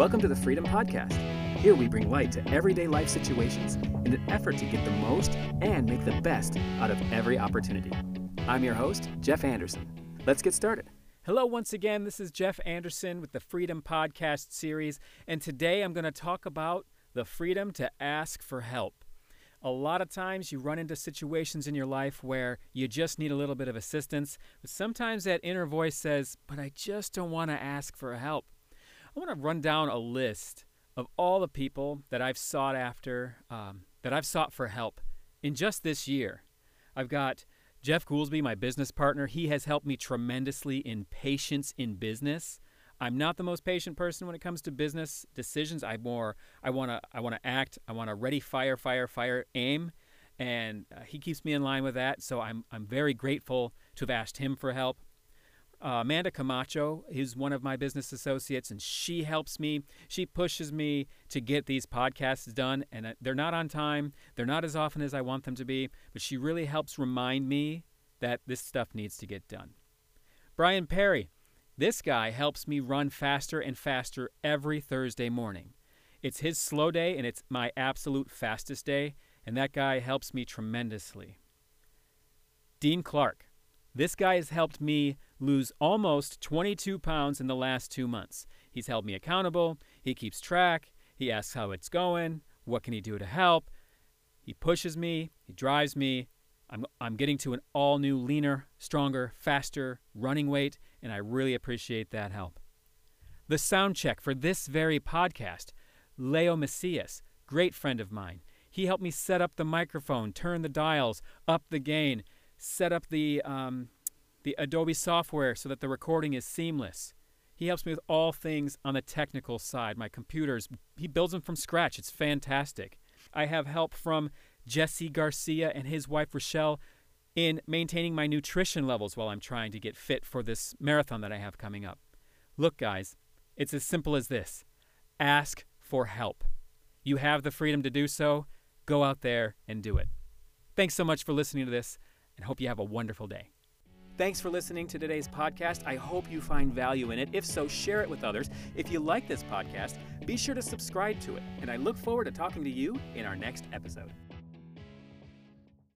Welcome to the Freedom Podcast. Here we bring light to everyday life situations in an effort to get the most and make the best out of every opportunity. I'm your host, Jeff Anderson. Let's get started. Hello, once again. This is Jeff Anderson with the Freedom Podcast series, and today I'm going to talk about the freedom to ask for help. A lot of times you run into situations in your life where you just need a little bit of assistance, but sometimes that inner voice says, But I just don't want to ask for help. I want to run down a list of all the people that I've sought after, um, that I've sought for help in just this year. I've got Jeff Goolsby, my business partner. He has helped me tremendously in patience in business. I'm not the most patient person when it comes to business decisions. I more I want to I want to act. I want to ready fire fire fire aim, and uh, he keeps me in line with that. So I'm I'm very grateful to have asked him for help. Uh, Amanda Camacho is one of my business associates, and she helps me. She pushes me to get these podcasts done, and uh, they're not on time. They're not as often as I want them to be, but she really helps remind me that this stuff needs to get done. Brian Perry, this guy helps me run faster and faster every Thursday morning. It's his slow day and it's my absolute fastest day, and that guy helps me tremendously. Dean Clark. This guy has helped me lose almost 22 pounds in the last two months. He's held me accountable, he keeps track, he asks how it's going, what can he do to help. He pushes me, he drives me. I'm, I'm getting to an all new, leaner, stronger, faster running weight, and I really appreciate that help. The sound check for this very podcast, Leo Macias, great friend of mine. He helped me set up the microphone, turn the dials, up the gain, set up the um, the Adobe software so that the recording is seamless. He helps me with all things on the technical side. My computers, he builds them from scratch. It's fantastic. I have help from Jesse Garcia and his wife Rochelle in maintaining my nutrition levels while I'm trying to get fit for this marathon that I have coming up. Look, guys, it's as simple as this ask for help. You have the freedom to do so. Go out there and do it. Thanks so much for listening to this, and hope you have a wonderful day. Thanks for listening to today's podcast. I hope you find value in it. If so, share it with others. If you like this podcast, be sure to subscribe to it. And I look forward to talking to you in our next episode.